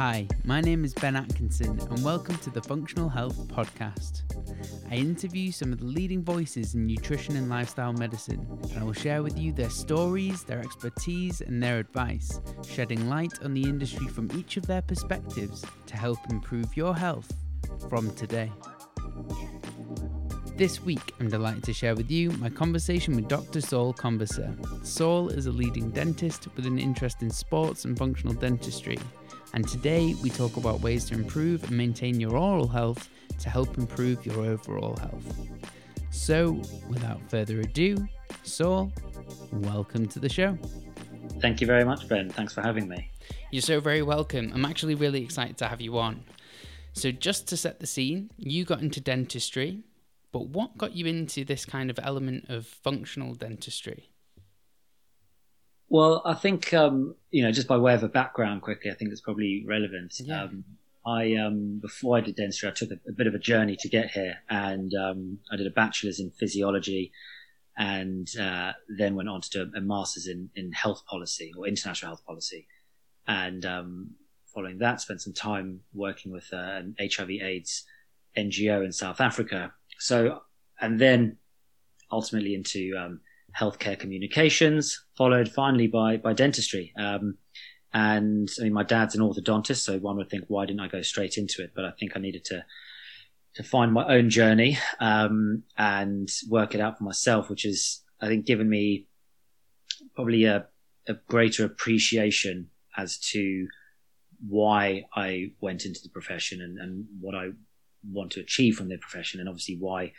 Hi, my name is Ben Atkinson, and welcome to the Functional Health Podcast. I interview some of the leading voices in nutrition and lifestyle medicine, and I will share with you their stories, their expertise, and their advice, shedding light on the industry from each of their perspectives to help improve your health from today. This week, I'm delighted to share with you my conversation with Dr. Saul Konviser. Saul is a leading dentist with an interest in sports and functional dentistry, and today we talk about ways to improve and maintain your oral health to help improve your overall health. So, without further ado, Saul, welcome to the show. Thank you very much, Ben. Thanks for having me. You're so very welcome. I'm actually really excited to have you on. So, just to set the scene, you got into dentistry but what got you into this kind of element of functional dentistry? Well, I think um, you know, just by way of a background, quickly, I think it's probably relevant. Yeah. Um, I um, before I did dentistry, I took a, a, bit of a journey to get here, and um, I did a bachelor's in physiology, and uh, then went on to do a master's in, in health policy or international health policy, and um, following that, spent some time working with uh, an HIV/AIDS NGO in South Africa so, and then ultimately into um, healthcare communications, followed finally by by dentistry. Um, and I mean, my dad's an orthodontist, so one would think, why didn't I go straight into it? But I think I needed to to find my own journey um, and work it out for myself, which has I think, given me probably a, a greater appreciation as to why I went into the profession and, and what I want to achieve from the profession and obviously why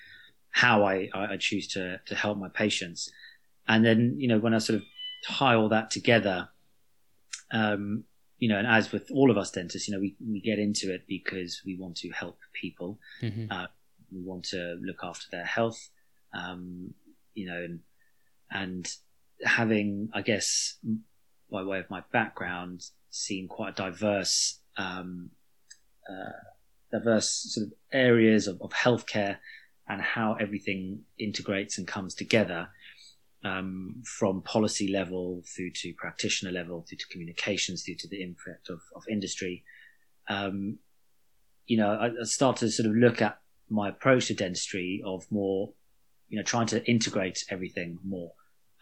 how I, I choose to to help my patients. And then, you know, when I sort of tie all that together, um, you know, and as with all of us dentists, you know, we, we get into it because we want to help people. Mm-hmm. Uh, we want to look after their health, um, you know, and, and having, I guess, by way of my background, seen quite a diverse um, uh, diverse sort of areas of, of healthcare and how everything integrates and comes together um, from policy level through to practitioner level through to communications through to the impact of, of industry. Um, you know, I, I start to sort of look at my approach to dentistry of more, you know, trying to integrate everything more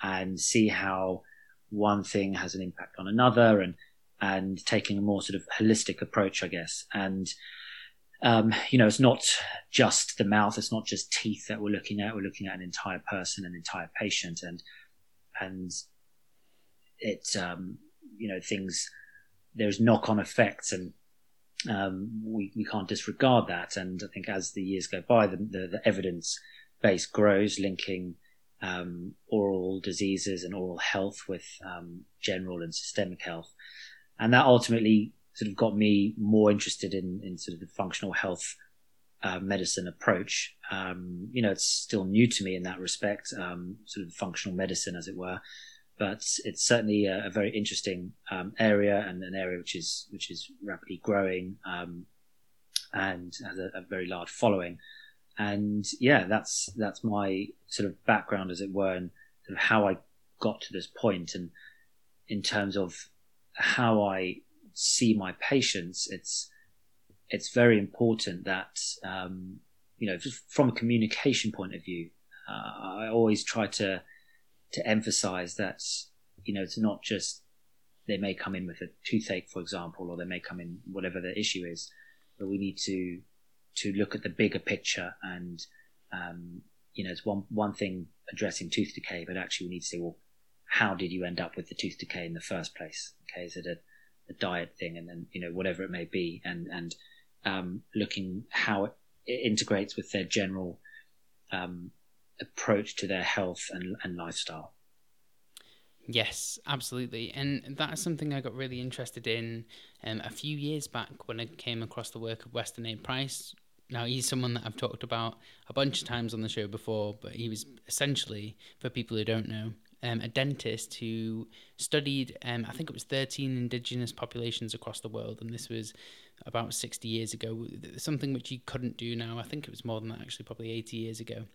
and see how one thing has an impact on another and and taking a more sort of holistic approach, I guess. And um, you know, it's not just the mouth, it's not just teeth that we're looking at. We're looking at an entire person, an entire patient, and and it, um, you know, things there's knock-on effects, and um, we we can't disregard that. And I think as the years go by, the the, the evidence base grows, linking um, oral diseases and oral health with um, general and systemic health, and that ultimately sort of got me more interested in, in sort of the functional health uh, medicine approach. Um, you know, it's still new to me in that respect, um, sort of functional medicine, as it were. But it's certainly a, a very interesting um, area and an area which is which is rapidly growing um, and has a, a, very large following. And yeah, that's that's my sort of background, as it were, and sort of how I got to this point, and in terms of how I see my patients, it's it's very important that um, you know, from a communication point of view, uh, I always try to to emphasize that you know it's not just they may come in with a toothache, for example, or they may come in whatever the issue is, but we need to to look at the bigger picture and um, you know it's one one thing addressing tooth decay, but actually we need to say, well, how did you end up with the tooth decay in the first place? Okay, is it a diet thing and then you know whatever it may be and and um, looking how it, integrates with their general um, approach to their health and, and lifestyle Yes, absolutely. And that is something I got really interested in um, a few years back when I came across the work of Weston A. Price. Now, he's someone that I've talked about a bunch of times on the show before, but he was essentially, for people who don't know, um, a dentist who studied, um, I think it was 13 indigenous populations across the world, and this was about 60 years ago, something which he couldn't do now. I think it was more than that, actually, probably 80 years ago.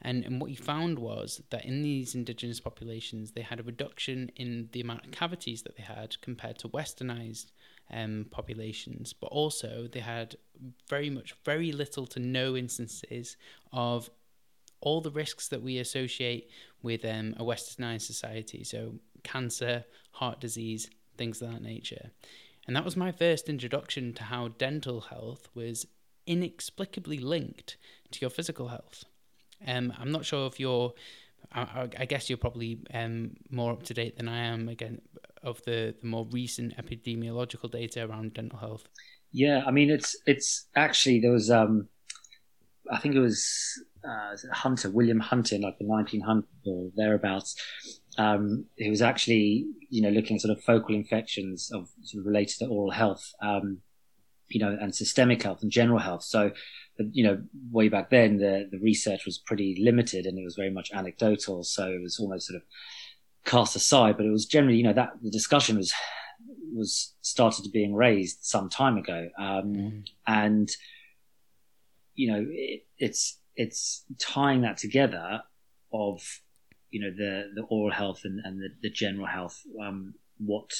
And, and what he found was that in these indigenous populations, they had a reduction in the amount of cavities that they had compared to westernized um, populations, but also they had very much, very little to no instances of all the risks that we associate with um, a westernized society. So, cancer, heart disease, things of that nature. And that was my first introduction to how dental health was inexplicably linked to your physical health. Um, I'm not sure if you're, I, I guess you're probably um, more up to date than I am again of the, the more recent epidemiological data around dental health. Yeah, I mean it's it's actually there was um, I think it was uh, Hunter William Hunter in like the 1900s or thereabouts. Um, he was actually you know looking at sort of focal infections of sort of related to oral health. Um, you know, and systemic health and general health. So, you know, way back then, the, the research was pretty limited and it was very much anecdotal. So it was almost sort of cast aside, but it was generally, you know, that the discussion was, was started to being raised some time ago. Um, mm. and, you know, it, it's, it's tying that together of, you know, the, the oral health and, and the, the general health, um, what,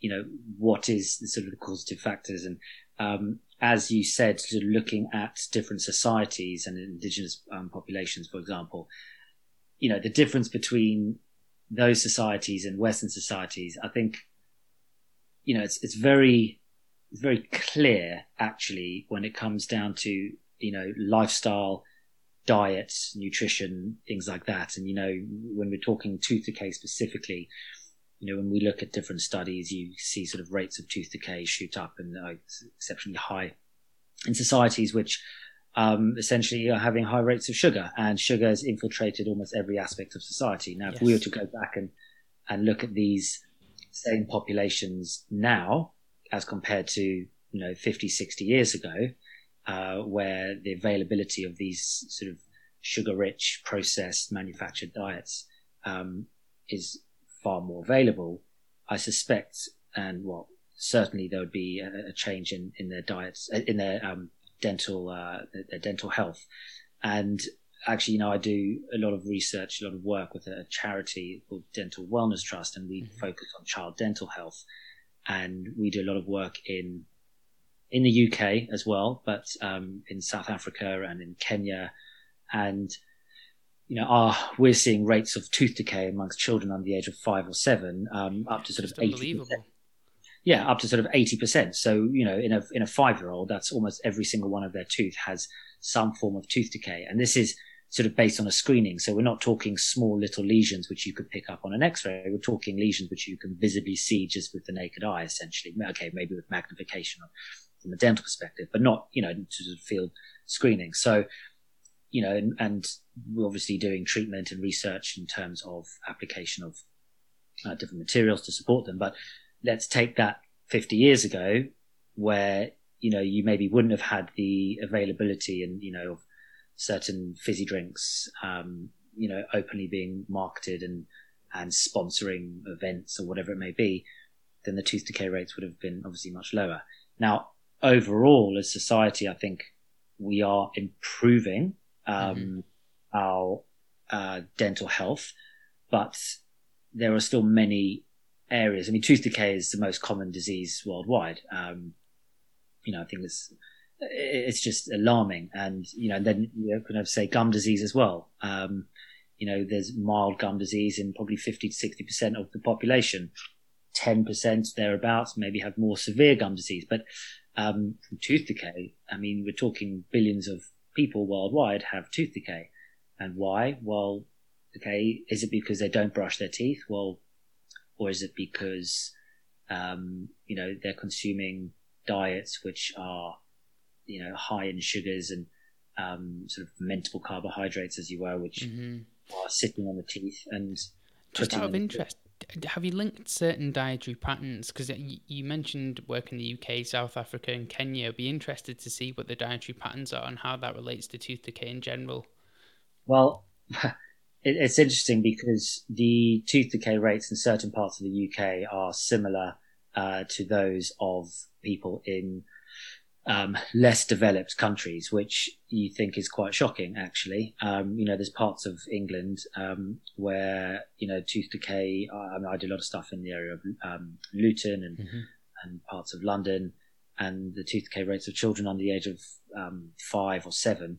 you know, what is the sort of the causative factors? And um, as you said, sort of looking at different societies and indigenous um, populations, for example, you know, the difference between those societies and Western societies, I think, you know, it's it's very very clear actually when it comes down to you know lifestyle, diet, nutrition, things like that. And you know, when we're talking tooth decay specifically, you know, when we look at different studies, you see sort of rates of tooth decay shoot up and uh, exceptionally high in societies which um, essentially are having high rates of sugar, and sugar has infiltrated almost every aspect of society. Now, yes. if we were to go back and and look at these same populations now as compared to you know 50, 60 years ago, uh, where the availability of these sort of sugar-rich, processed, manufactured diets um, is far more available, I suspect, and well, certainly there would be a, a change in, in their diets, uh, in their um, dental, uh, their dental health. And actually, you know, I do a lot of research, a lot of work with a charity called Dental Wellness Trust, and we mm-hmm. focus on child dental health. And we do a lot of work in in the UK as well, but um, in South Africa and in Kenya, and you know, are we're seeing rates of tooth decay amongst children under the age of five or seven, um, up to sort of eighty Yeah, up to sort of eighty percent. So you know, in a in a five year old, that's almost every single one of their tooth has some form of tooth decay, and this is sort of based on a screening. So we're not talking small little lesions which you could pick up on an X-ray. We're talking lesions which you can visibly see just with the naked eye, essentially. Okay, maybe with magnification from a dental perspective, but not you know to field screening. So you know, and, and, we're obviously doing treatment and research in terms of application of uh, different materials to support them. But let's take that 50 years ago where, you know, you maybe wouldn't have had the availability and, you know, of certain fizzy drinks, um, you know, openly being marketed and, and sponsoring events or whatever it may be, then the tooth decay rates would have been obviously much lower. Now, overall, as society, I think we are improving um, mm-hmm. our uh, dental health, but there are still many areas. I mean, tooth decay is the most common disease worldwide. Um, you know, I think it's it's just alarming, and you know, then you can have say gum disease as well. Um, you know, there's mild gum disease in probably 50 to 60 percent of the population. 10 percent thereabouts maybe have more severe gum disease, but um, from tooth decay, I mean, we're talking billions of people worldwide have tooth decay. And why? Well, okay, is it because they don't brush their teeth? Well, or is it because, um, you know, they're consuming diets which are, you know, high in sugars and um, sort of fermentable carbohydrates, as you were, which mm-hmm. are sitting on the teeth and. Just out of interest, have you linked certain dietary patterns? Because you mentioned work in the UK, South Africa, and Kenya. I'd be interested to see what the dietary patterns are and how that relates to tooth decay in general. Well, it's interesting because the tooth decay rates in certain parts of the UK are similar uh, to those of people in um, less developed countries, which you think is quite shocking, actually. Um, you know, there's parts of England um, where, you know, tooth decay, I, I, mean, I do a lot of stuff in the area of um, Luton and mm-hmm. and parts of London, and the tooth decay rates of children under the age of um, five or seven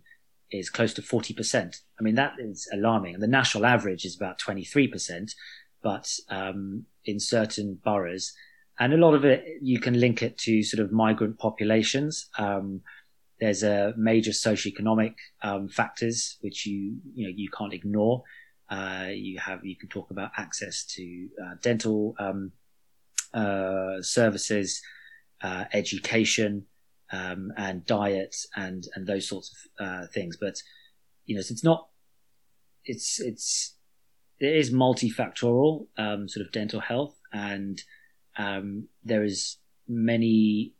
is close to 40%. I mean, that is alarming. And the national average is about 23%, but um, in certain boroughs, and a lot of it, you can link it to sort of migrant populations. Um, there's a major socioeconomic um, factors which you you know you can't ignore. Uh, you have you can talk about access to uh, dental um, uh, services, uh, education, um, and diet, and and those sorts of uh, things. But you know, it's not. It's it's it is multifactorial, um, sort of dental health, and um, there is many.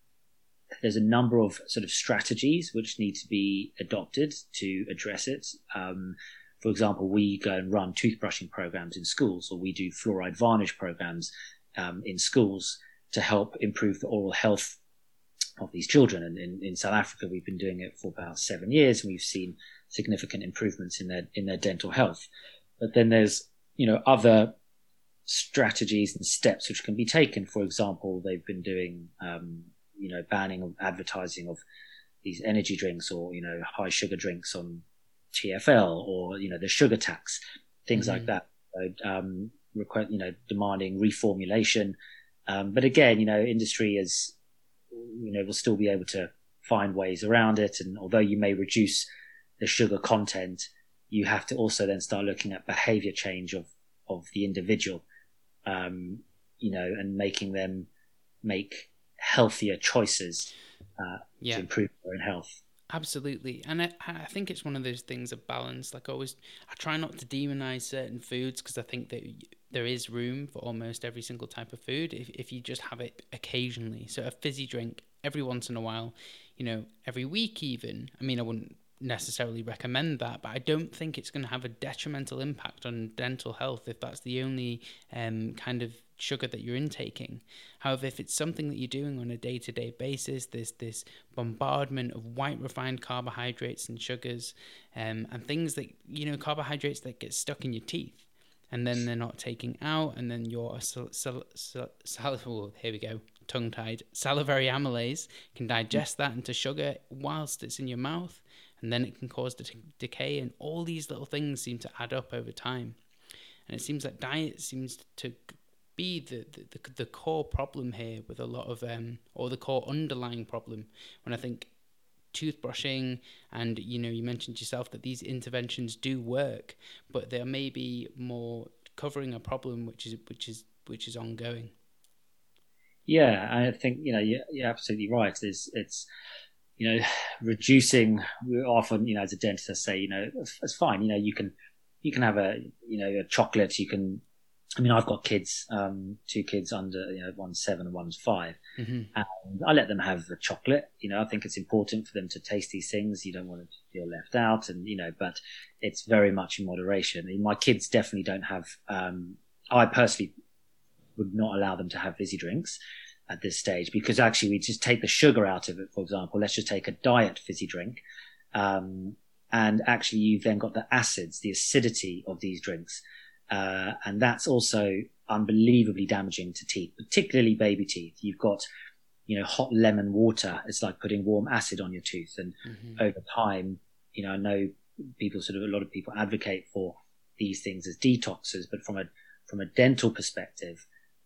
There's a number of sort of strategies which need to be adopted to address it. Um, for example, we go and run toothbrushing programs in schools, or we do fluoride varnish programs um, in schools to help improve the oral health of these children. And in, in South Africa, we've been doing it for about seven years, and we've seen significant improvements in their in their dental health. But then there's you know other strategies and steps which can be taken. For example, they've been doing um, you know banning of advertising of these energy drinks or you know high sugar drinks on TFL or you know the sugar tax, things mm-hmm. like that. So, um, request, you know, demanding reformulation. Um, but again, you know, industry is, you know, will still be able to find ways around it. And although you may reduce the sugar content, you have to also then start looking at behavior change of, of the individual, um, you know, and making them make healthier choices uh, yeah. to improve their own health. Absolutely, and I, I think it's one of those things of balance. Like always, I try not to demonize certain foods because I think that there is room for almost every single type of food if if you just have it occasionally. So a fizzy drink every once in a while, you know, every week even. I mean, I wouldn't necessarily recommend that, but I don't think it's going to have a detrimental impact on dental health if that's the only um, kind of sugar that you're intaking. However, if it's something that you're doing on a day to day basis, there's this bombardment of white refined carbohydrates and sugars um, and things that, you know, carbohydrates that get stuck in your teeth and then they're not taking out, and then your sal- sal- sal- sal- oh, here we go, tongue tied salivary amylase can digest that into sugar whilst it's in your mouth, and then it can cause de- decay, and all these little things seem to add up over time. And it seems like diet seems to be the, the, the, core problem here with a lot of, um, or the core underlying problem. When I think toothbrushing and you know you mentioned yourself that these interventions do work but there may be more covering a problem which is which is which is ongoing yeah i think you know you're, you're absolutely right it's it's you know reducing often you know as a dentist i say you know it's fine you know you can you can have a you know a chocolate you can I mean, I've got kids, um, two kids under, you know, one's seven and one's 5 mm-hmm. and I let them have the chocolate. You know, I think it's important for them to taste these things. You don't want to feel left out, and you know, but it's very much in moderation. I mean, my kids definitely don't have. Um, I personally would not allow them to have fizzy drinks at this stage because actually we just take the sugar out of it. For example, let's just take a diet fizzy drink. Um, and actually you've then got the acids, the acidity of these drinks. Uh, and that's also unbelievably damaging to teeth, particularly baby teeth. You've got, you know, hot lemon water. It's like putting warm acid on your tooth. And mm-hmm. over time, you know, I know people sort of, a lot of people advocate for these things as detoxes, but from a, from a dental perspective,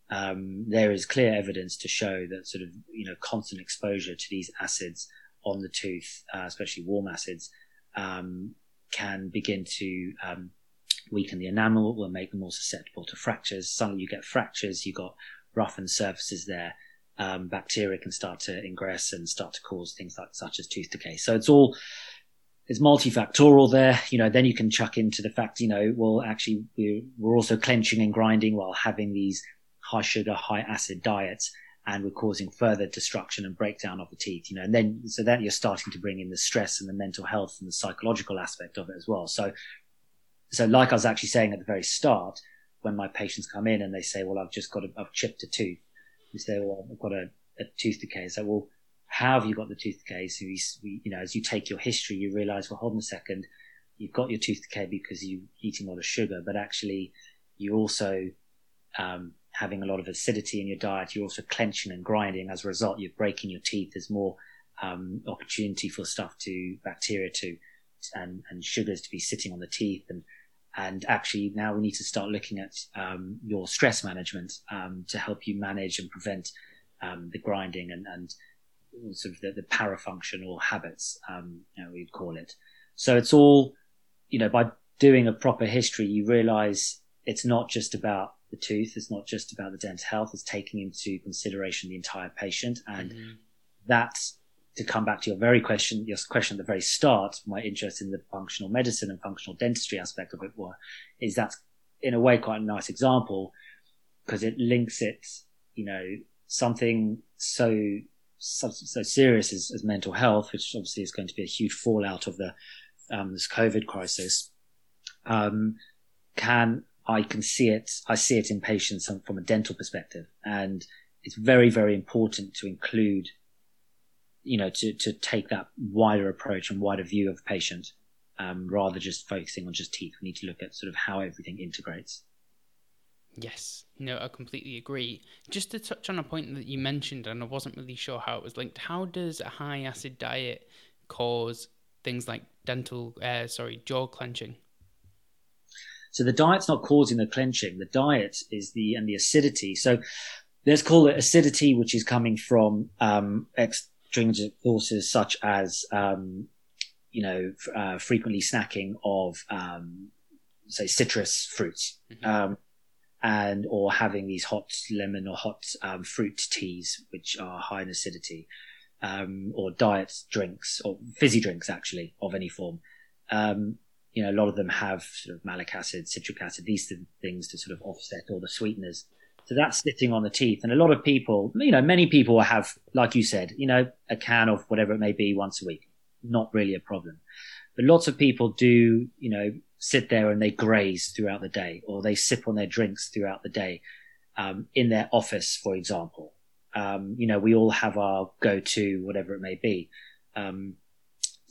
um, there is clear evidence to show that sort of, you know, constant exposure to these acids on the tooth, uh, especially warm acids, um, can begin to, um, weaken the enamel, will make them more susceptible to fractures. Suddenly you get fractures, you've got roughened surfaces there. Um, bacteria can start to ingress and start to cause things like such as tooth decay. So it's all it's multifactorial there. You know, then you can chuck into the fact, you know, well, actually we're, we're also clenching and grinding while having these high sugar, high acid diets and we're causing further destruction and breakdown of the teeth, you know, and then so that you're starting to bring in the stress and the mental health and the psychological aspect of it as well. So so like I was actually saying at the very start, when my patients come in and they say, well, I've just got a, I've chipped a tooth. We say, well, I've got a, a tooth decay. So, well, how have you got the tooth decay? So you know, as you take your history, you realize, well, hold on a second. You've got your tooth decay because you're eating a lot of sugar, but actually you also, um, having a lot of acidity in your diet, you're also clenching and grinding. As a result, you're breaking your teeth. There's more um, opportunity for stuff to bacteria to and, and sugars to be sitting on the teeth and and actually now we need to start looking at um, your stress management um, to help you manage and prevent um, the grinding and, and sort of the, the para function or habits um, you know, we'd call it so it's all you know by doing a proper history you realize it's not just about the tooth it's not just about the dental health it's taking into consideration the entire patient and mm-hmm. that's to come back to your very question, your question at the very start, my interest in the functional medicine and functional dentistry aspect of it was, is that in a way quite a nice example because it links it, you know, something so, so, so serious as, as, mental health, which obviously is going to be a huge fallout of the, um, this COVID crisis. Um, can, I can see it, I see it in patients from a dental perspective and it's very, very important to include you know, to, to take that wider approach and wider view of the patient, um, rather just focusing on just teeth. We need to look at sort of how everything integrates. Yes, no, I completely agree. Just to touch on a point that you mentioned, and I wasn't really sure how it was linked. How does a high acid diet cause things like dental, uh, sorry, jaw clenching? So the diet's not causing the clenching. The diet is the and the acidity. So let's call it acidity, which is coming from um, ex- stringent sources such as, um, you know, uh, frequently snacking of, um, say, citrus fruits, mm-hmm. um, and or having these hot lemon or hot um, fruit teas, which are high in acidity, um, or diet drinks or fizzy drinks, actually, of any form. Um, you know, a lot of them have sort of malic acid, citric acid, these things to sort of offset all the sweeteners. So that's sitting on the teeth. And a lot of people, you know, many people have, like you said, you know, a can of whatever it may be once a week. Not really a problem. But lots of people do, you know, sit there and they graze throughout the day or they sip on their drinks throughout the day. Um, in their office, for example. Um, you know, we all have our go-to, whatever it may be. Um,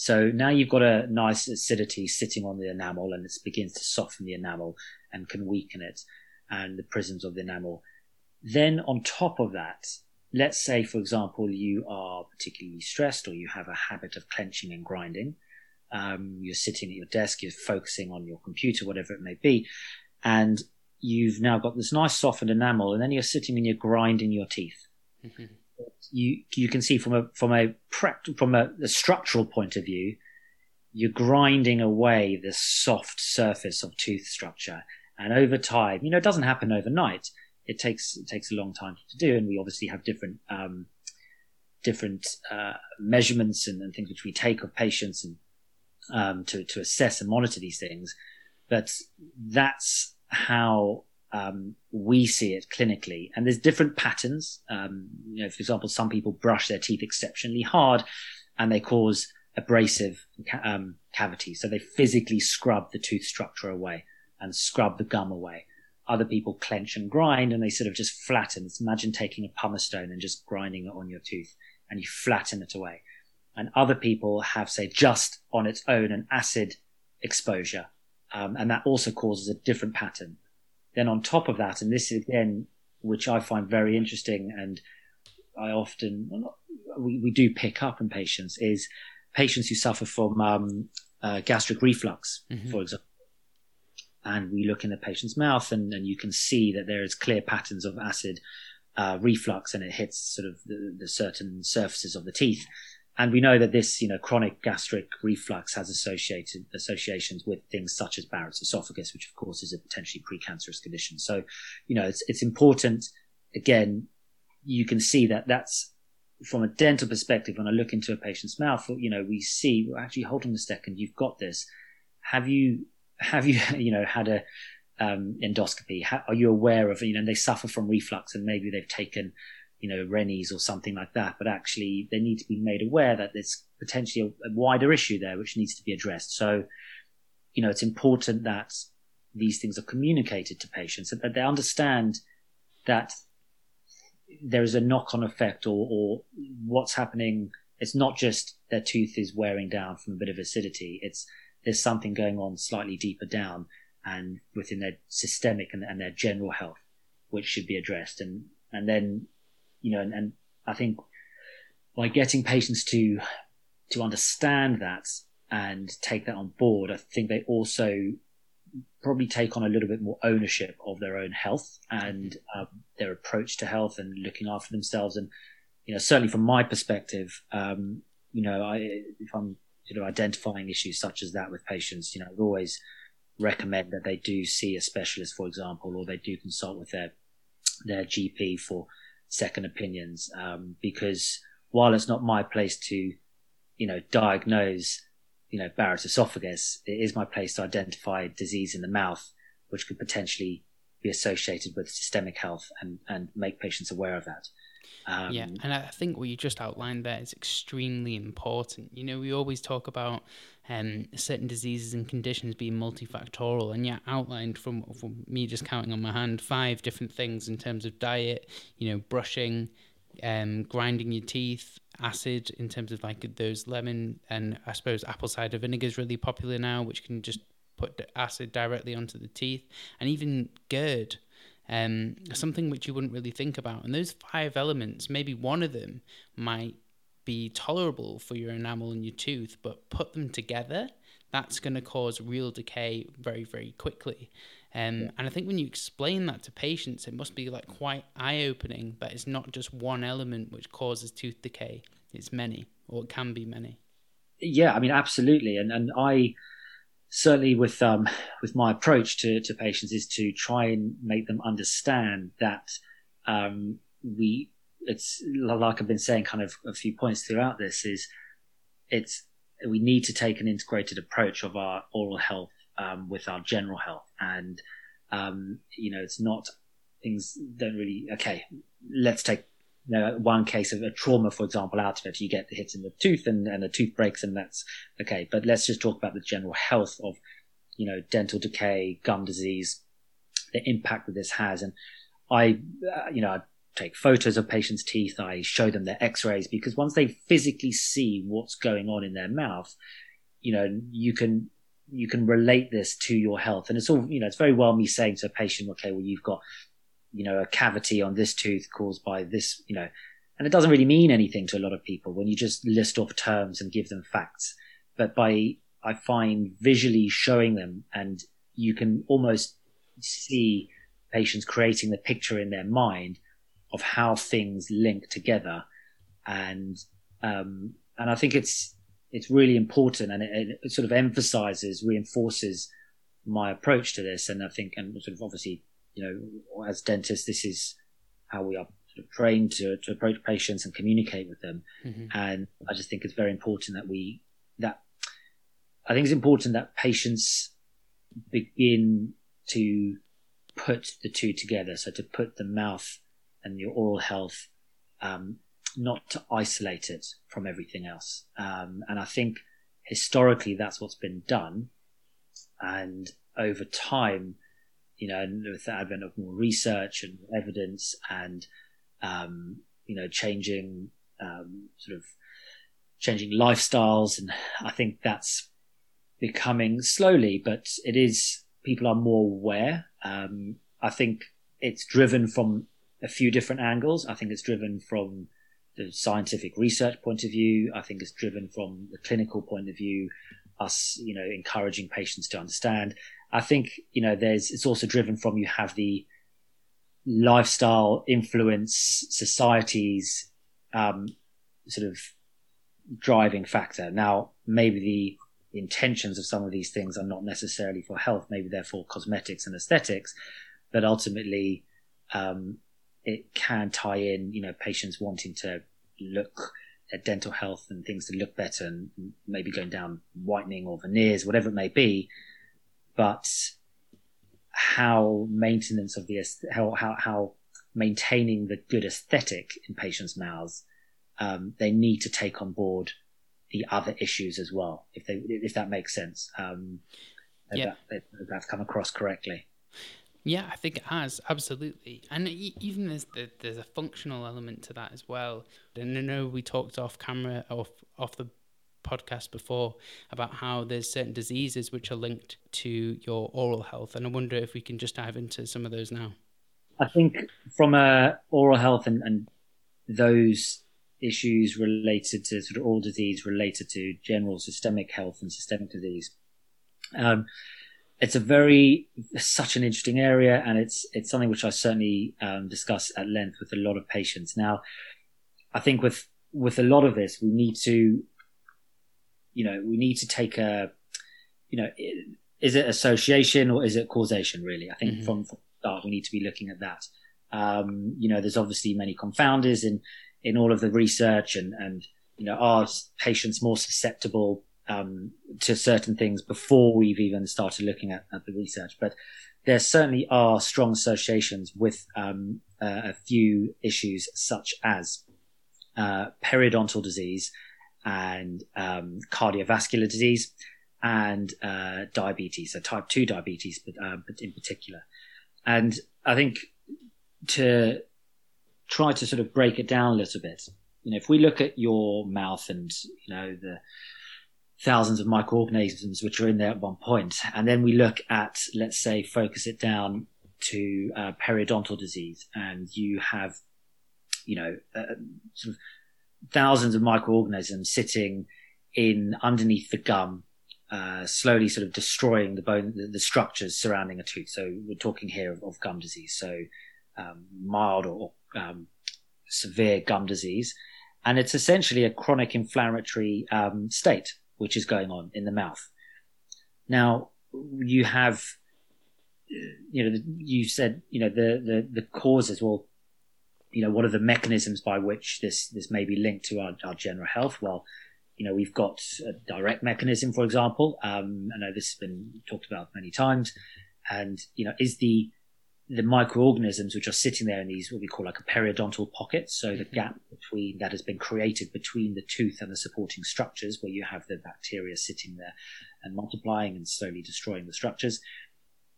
so now you've got a nice acidity sitting on the enamel and it begins to soften the enamel and can weaken it and the prisms of the enamel. Then on top of that, let's say, for example, you are particularly stressed or you have a habit of clenching and grinding. Um, you're sitting at your desk, you're focusing on your computer, whatever it may be, and you've now got this nice softened enamel, and then you're sitting and you're grinding your teeth. Mm-hmm. You you can see from a from a from a, a structural point of view, you're grinding away the soft surface of tooth structure, and over time, you know, it doesn't happen overnight. It takes it takes a long time to do, and we obviously have different um, different uh, measurements and, and, things which we take of patients and um, to to assess and monitor these things. But that's how um, we see it clinically. And there's different patterns. Um, you know, for example, some people brush their teeth exceptionally hard, and they cause abrasive um, cavities. So they physically scrub the tooth structure away and scrub the gum away. Other people clench and grind and they sort of just flatten. Imagine taking a pumice stone and just grinding it on your tooth and you flatten it away. And other people have, say, just on its own an acid exposure. Um, and that also causes a different pattern. Then on top of that, and this is again, which I find very interesting and I often, well, we, we do pick up in patients is patients who suffer from um, uh, gastric reflux, mm-hmm. for example and we look in the patient's mouth and, and you can see that there is clear patterns of acid uh, reflux and it hits sort of the, the, certain surfaces of the teeth. And we know that this, you know, chronic gastric reflux has associated associations with things such as Barrett's esophagus, which of course is a potentially precancerous condition. So, you know, it's, it's important. Again, you can see that that's from a dental perspective. When I look into a patient's mouth, you know, we see, well, actually, hold on a second, you've got this. Have you have you, you know, had a um, endoscopy? How, are you aware of, you know, they suffer from reflux and maybe they've taken, you know, Rennies or something like that, but actually they need to be made aware that there's potentially a, a wider issue there which needs to be addressed. So, you know, it's important that these things are communicated to patients and that they understand that there is a knock-on effect or, or what's happening. It's not just their tooth is wearing down from a bit of acidity. It's there's something going on slightly deeper down and within their systemic and, and their general health, which should be addressed. And, and then, you know, and, and I think by getting patients to, to understand that and take that on board, I think they also probably take on a little bit more ownership of their own health and um, their approach to health and looking after themselves. And you know, certainly from my perspective, um, you know, I, if I'm sort of identifying issues such as that with patients, you know, I always recommend that they do see a specialist, for example, or they do consult with their their GP for second opinions, um, because while it's not my place to, you know, diagnose you know, Barrett's esophagus, it is my place to identify disease in the mouth, which could potentially be associated with systemic health and, and make patients aware of that. Um, yeah, and I think what you just outlined there is extremely important. You know, we always talk about um, certain diseases and conditions being multifactorial, and yeah, outlined from, from me just counting on my hand five different things in terms of diet, you know, brushing, um, grinding your teeth, acid in terms of like those lemon and I suppose apple cider vinegar is really popular now, which can just put acid directly onto the teeth, and even GERD, um, something which you wouldn't really think about. And those five elements, maybe one of them might be tolerable for your enamel and your tooth, but put them together, that's going to cause real decay very, very quickly. Um, and I think when you explain that to patients, it must be like quite eye opening, but it's not just one element which causes tooth decay, it's many, or it can be many. Yeah, I mean, absolutely. And, and I certainly with, um, with my approach to, to patients is to try and make them understand that, um, we, it's like I've been saying kind of a few points throughout this is it's, we need to take an integrated approach of our oral health um, with our general health. And, um, you know, it's not things don't really, okay, let's take you know, one case of a trauma, for example, out of it. You get the hit in the tooth and, and the tooth breaks and that's okay. But let's just talk about the general health of, you know, dental decay, gum disease, the impact that this has. And I, uh, you know, take photos of patients' teeth. I show them their x-rays because once they physically see what's going on in their mouth, you know, you can you can relate this to your health. And it's all, you know, it's very well me saying to a patient, okay, well, you've got, you know, a cavity on this tooth caused by this, you know, and it doesn't really mean anything to a lot of people when you just list off terms and give them facts. But by, I find visually showing them and you can almost see patients creating the picture in their mind of how things link together. And, um, and I think it's, it's really important and it, it, sort of emphasizes, reinforces my approach to this. And I think, and sort of obviously, you know, as dentists, this is how we are sort of trained to, to approach patients and communicate with them. Mm-hmm. And I just think it's very important that we, that I think it's important that patients begin to put the two together. So to put the mouth and your oral health um, not to isolate it from everything else. Um, and I think historically that's what's been done. And over time, you know, with the advent of more research and evidence and, um, you know, changing, um, sort of changing lifestyles. And I think that's becoming slowly, but it is, people are more aware. Um, I think it's driven from a few different angles. I think it's driven from the scientific research point of view. I think it's driven from the clinical point of view, us, you know, encouraging patients to understand. I think, you know, there's, it's also driven from you have the lifestyle influence society's, um, sort of driving factor. Now, maybe the intentions of some of these things are not necessarily for health. Maybe they're for cosmetics and aesthetics, but ultimately, um, it can tie in, you know, patients wanting to look at dental health and things to look better and maybe going down whitening or veneers, whatever it may be. But how maintenance of the, how, how, how maintaining the good aesthetic in patients' mouths, um, they need to take on board the other issues as well, if they, if that makes sense. Um, yeah. That, that's come across correctly. Yeah, I think it has absolutely, and even there's the, there's a functional element to that as well. And I know we talked off camera, off off the podcast before about how there's certain diseases which are linked to your oral health, and I wonder if we can just dive into some of those now. I think from a oral health and, and those issues related to sort of all disease related to general systemic health and systemic disease. Um, it's a very such an interesting area, and it's it's something which I certainly um, discuss at length with a lot of patients. Now, I think with with a lot of this, we need to, you know, we need to take a, you know, is it association or is it causation? Really, I think mm-hmm. from, from the start we need to be looking at that. Um, you know, there's obviously many confounders in in all of the research, and and you know, are patients more susceptible um, to certain things before we've even started looking at, at, the research. But there certainly are strong associations with um, uh, a few issues, such as uh, periodontal disease and um, cardiovascular disease and uh, diabetes, so type 2 diabetes, but, uh, but in particular. And I think to try to sort of break it down a little bit, you know, if we look at your mouth and, you know, the thousands of microorganisms which are in there at one point. And then we look at, let's say, focus it down to uh, periodontal disease, and you have, you know, uh, sort of thousands of microorganisms sitting in underneath the gum, uh, slowly sort of destroying the bone, the, the, structures surrounding a tooth. So we're talking here of, of gum disease, so um, mild or um, severe gum disease, and it's essentially a chronic inflammatory um, state which is going on in the mouth. Now, you have, you know, you said, you know, the, the, the causes, well, you know, what are the mechanisms by which this, this may be linked to our, our general health? Well, you know, we've got a direct mechanism, for example. Um, I know this has been talked about many times. And, you know, is the, the microorganisms which are sitting there in these what we call like a periodontal pocket so the mm-hmm. gap between that has been created between the tooth and the supporting structures where you have the bacteria sitting there and multiplying and slowly destroying the structures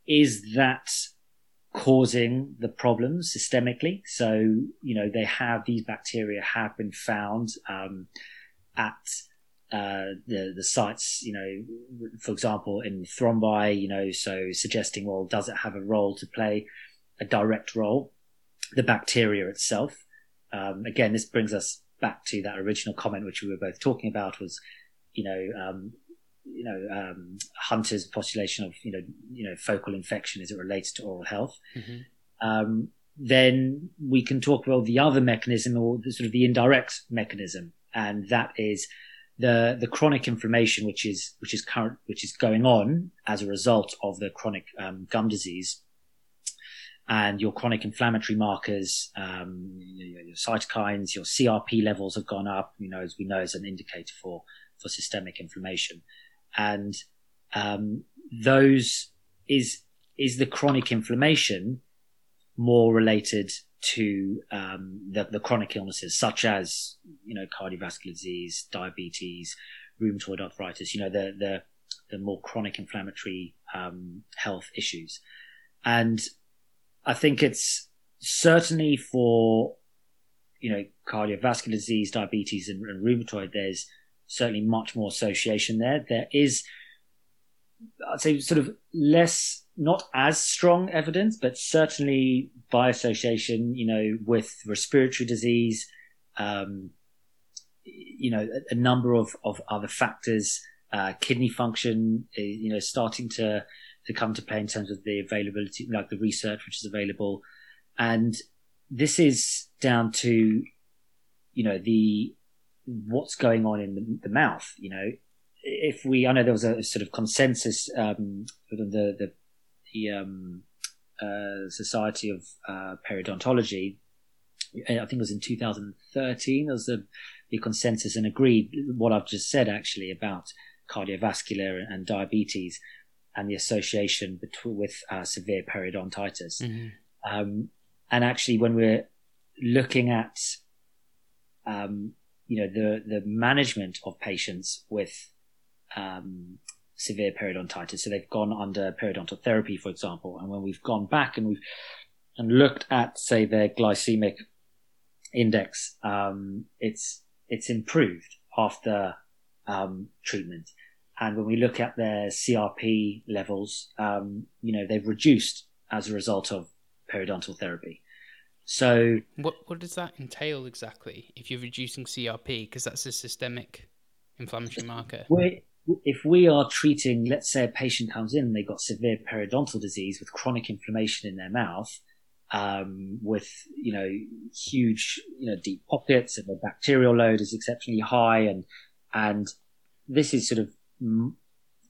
is that causing the problems systemically so you know they have these bacteria have been found um, at uh, the the sites, you know, for example, in thrombi, you know, so suggesting, well, does it have a role to play, a direct role? The bacteria itself. Um, again, this brings us back to that original comment which we were both talking about was, you know, um, you know, um, Hunter's postulation of, you know, you know, focal infection as it relates to oral health. Mm-hmm. Um, then we can talk about the other mechanism or the sort of the indirect mechanism, and that is the the chronic inflammation which is which is current which is going on as a result of the chronic um, gum disease. And your chronic inflammatory markers um, your, your, cytokines your crp levels have gone up you know as we know as an indicator for for systemic inflammation. And um, those is is the chronic inflammation more related to um, the, the, chronic illnesses such as you know cardiovascular disease, diabetes, rheumatoid arthritis. You know the the, the more chronic inflammatory um, health issues, and I think it's certainly for you know cardiovascular disease, diabetes, and, and rheumatoid. There's certainly much more association there. There is, I'd say, sort of less not as strong evidence, but certainly by association, you know, with respiratory disease, um, you know, a, a, number of, of other factors, uh, kidney function, uh, you know, starting to, to come to play in terms of the availability, like the research which is available. And this is down to, you know, the, what's going on in the, the mouth, you know, if we, I know there was a sort of consensus, um, the, the the um, uh, Society of uh, Periodontology, I think it was in 2013, there was a, the consensus and agreed what I've just said actually about cardiovascular and diabetes and the association between, with uh, severe periodontitis. Mm-hmm. Um, and actually, when we're looking at, um, you know, the the management of patients with um, severe periodontitis. So they've gone under periodontal therapy, for example. And when we've gone back and we've and looked at, say, their glycemic index, um, it's it's improved after um, treatment. And when we look at their CRP levels, um, you know, they've reduced as a result of periodontal therapy. So, what what does that entail exactly? If you're reducing CRP, because that's a systemic inflammatory marker. If we are treating, let's say, a patient comes in and they've got severe periodontal disease with chronic inflammation in their mouth, um, with you know huge you know deep pockets and the bacterial load is exceptionally high, and and this is sort of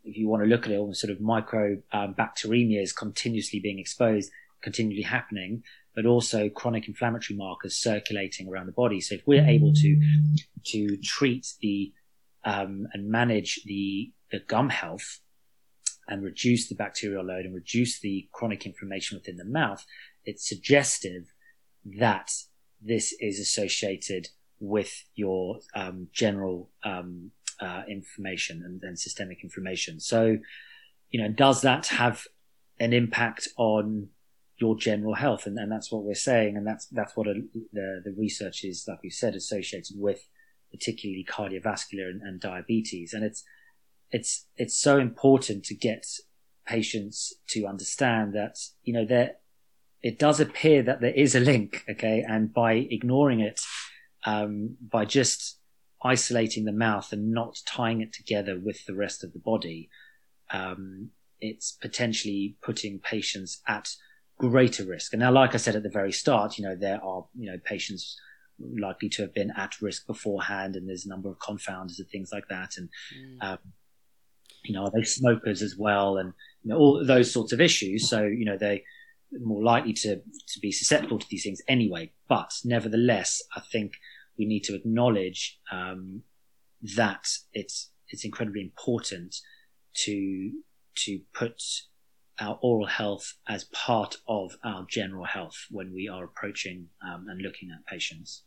if you want to look at it, almost sort of micro um, bacteremia is continuously being exposed, continually happening but also chronic inflammatory markers circulating around the body. So if we're able to to treat the um, and manage the the gum health and reduce the bacterial load and reduce the chronic inflammation within the mouth, it's suggestive that this is associated with your um, general um, uh, inflammation and, and systemic inflammation. So, you know, does that have an impact on your general health, and, and that's what we're saying, and that's that's what a, the the research is, like we said, associated with particularly cardiovascular and, and diabetes, and it's it's it's so important to get patients to understand that you know there it does appear that there is a link, okay, and by ignoring it, um, by just isolating the mouth and not tying it together with the rest of the body, um, it's potentially putting patients at greater risk. And now, like I said at the very start, you know, there are, you know, patients likely to have been at risk beforehand and there's a number of confounders and things like that. And, mm. um, you know, are they smokers as well? And, you know, all those sorts of issues. So, you know, they, more likely to, to be susceptible to these things anyway. But nevertheless, I think we need to acknowledge um, that it's it's incredibly important to to put our oral health as part of our general health when we are approaching um, and looking at patients.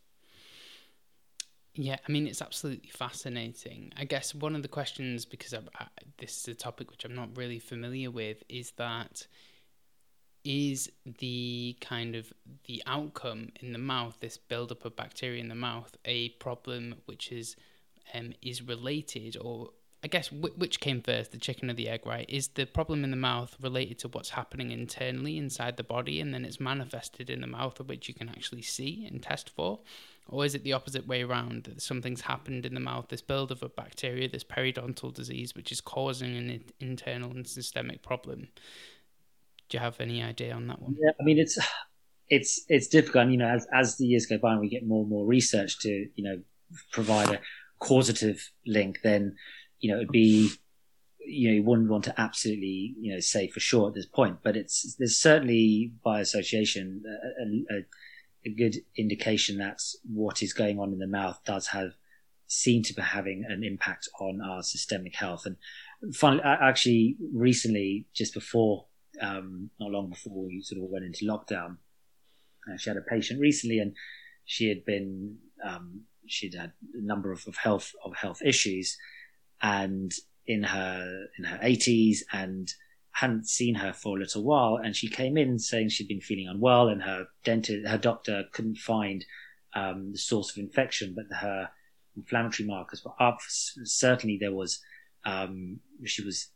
Yeah, I mean, it's absolutely fascinating. I guess one of the questions, because I, this is a topic which I'm not really familiar with, is that is the kind of the outcome in the mouth, this buildup of bacteria in the mouth, a problem which is um, is related or I guess which came first, the chicken or the egg, right? Is the problem in the mouth related to what's happening internally inside the body and then it's manifested in the mouth, which you can actually see and test for? Or is it the opposite way around, that something's happened in the mouth, this buildup of bacteria, this periodontal disease, which is causing an internal and systemic problem? Do you have any idea on that one? Yeah, I mean, it's it's it's difficult. And, you know, as as the years go by and we get more and more research to you know provide a causative link, then you know, it'd be, you know, you wouldn't want to absolutely, you know, say for sure at this point, but it's, there's certainly by association a, a, a good indication that what is going on in the mouth does have, seem to be having an impact on our systemic health. And finally, actually, recently, just before, um, not long before we sort of went into lockdown, uh, she had a patient recently, and she had been um, she'd had a number of, of health of health issues, and in her in her 80s and hadn't seen her for a little while and she came in saying she'd been feeling unwell and her dentist her doctor couldn't find um, the source of infection but her inflammatory markers were up. Certainly there was um, she was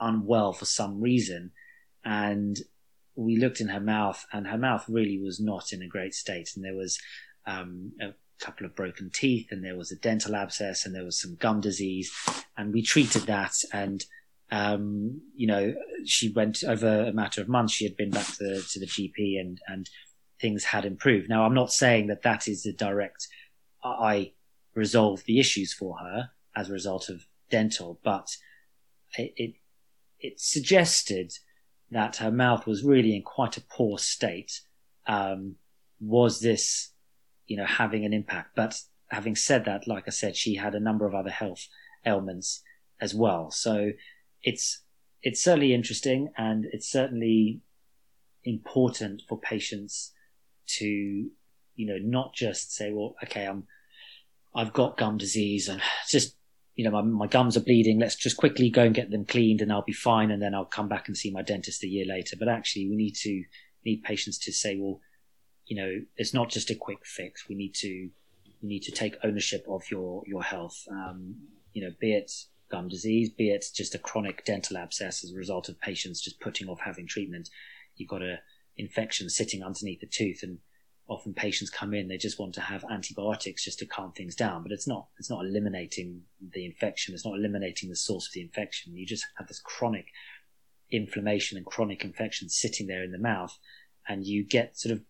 unwell for some reason and we looked in her mouth and her mouth really was not in a great state and there was um, a couple of broken teeth and there was a dental abscess and there was some gum disease and we treated that and um, you know she went over a matter of months she had been back to the, to the gp and and things had improved now i'm not saying that that is a direct i resolved the issues for her as a result of dental but it, it, it suggested that her mouth was really in quite a poor state um, was this you know, having an impact. But having said that, like I said, she had a number of other health ailments as well. So it's, it's certainly interesting and it's certainly important for patients to, you know, not just say, well, okay, I'm, I've got gum disease and just, you know, my, my gums are bleeding. Let's just quickly go and get them cleaned and I'll be fine. And then I'll come back and see my dentist a year later. But actually we need to need patients to say, well, you know, it's not just a quick fix. We need to, you need to take ownership of your, your health. Um, you know, be it gum disease, be it just a chronic dental abscess as a result of patients just putting off having treatment. You've got an infection sitting underneath the tooth and often patients come in they just want to have antibiotics just to calm things down. But it's not it's not eliminating the infection it's not eliminating the source of the infection. You just have this chronic inflammation and chronic infection sitting there in the mouth and you get sort of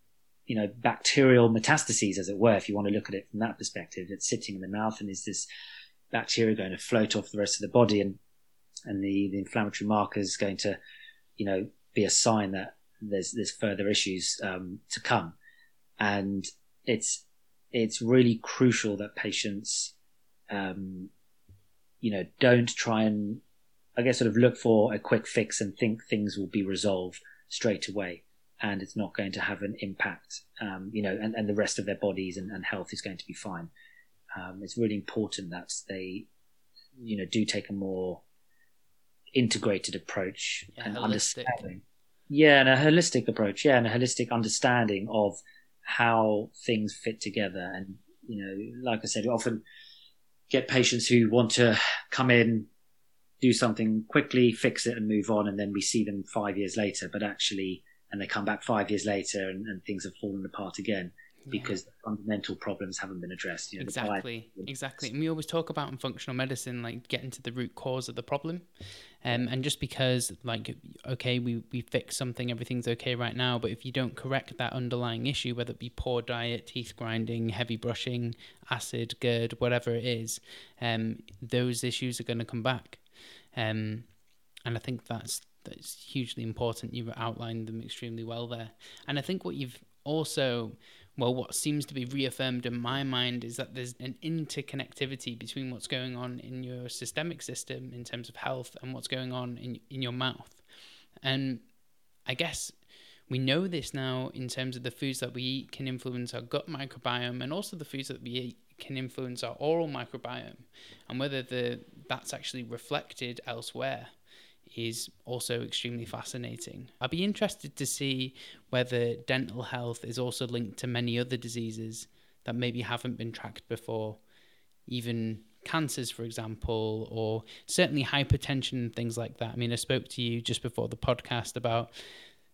you know bacterial metastases as it were if you want to look at it from that perspective. It's sitting in the mouth and is this bacteria are going to float off the rest of the body and and the, the inflammatory marker is going to you know be a sign that there's there's further issues um, to come. And it's it's really crucial that patients um, you know don't try and I guess sort of look for a quick fix and think things will be resolved straight away and it's not going to have an impact um, you know and, and the rest of their bodies and, and health is going to be fine um, it's really important that they you know do take a more integrated approach Yeah, and holistic. understanding. Yeah and a holistic approach yeah and a holistic understanding of how things fit together. And you know like i said we often get patients who want to come in do something quickly fix it and move on and then we see them five years later. But actually and they come back five years later and, and things have fallen apart again Yeah. because the fundamental problems haven't been addressed you know, Exactly, exactly. And we always talk about in functional medicine, like getting to the root cause of the problem. Um, and just because, like, okay, we, we fix something, everything's okay right now, but if you don't correct that underlying issue, whether it be poor diet, teeth grinding, heavy brushing, acid, GERD, whatever it is, um, those issues are going to come back. Um, and I think that's that's hugely important. You've outlined them extremely well there. And I think what you've also well, what seems to be reaffirmed in my mind is that there's an interconnectivity between what's going on in your systemic system in terms of health and what's going on in in your mouth. And I guess we know this now in terms of the foods that we eat can influence our gut microbiome and also the foods that we eat can influence our oral microbiome and whether the that's actually reflected elsewhere is also extremely fascinating. I'd be interested to see whether dental health is also linked to many other diseases that maybe haven't been tracked before, even cancers, for example, or certainly hypertension and things like that. I mean, I spoke to you just before the podcast about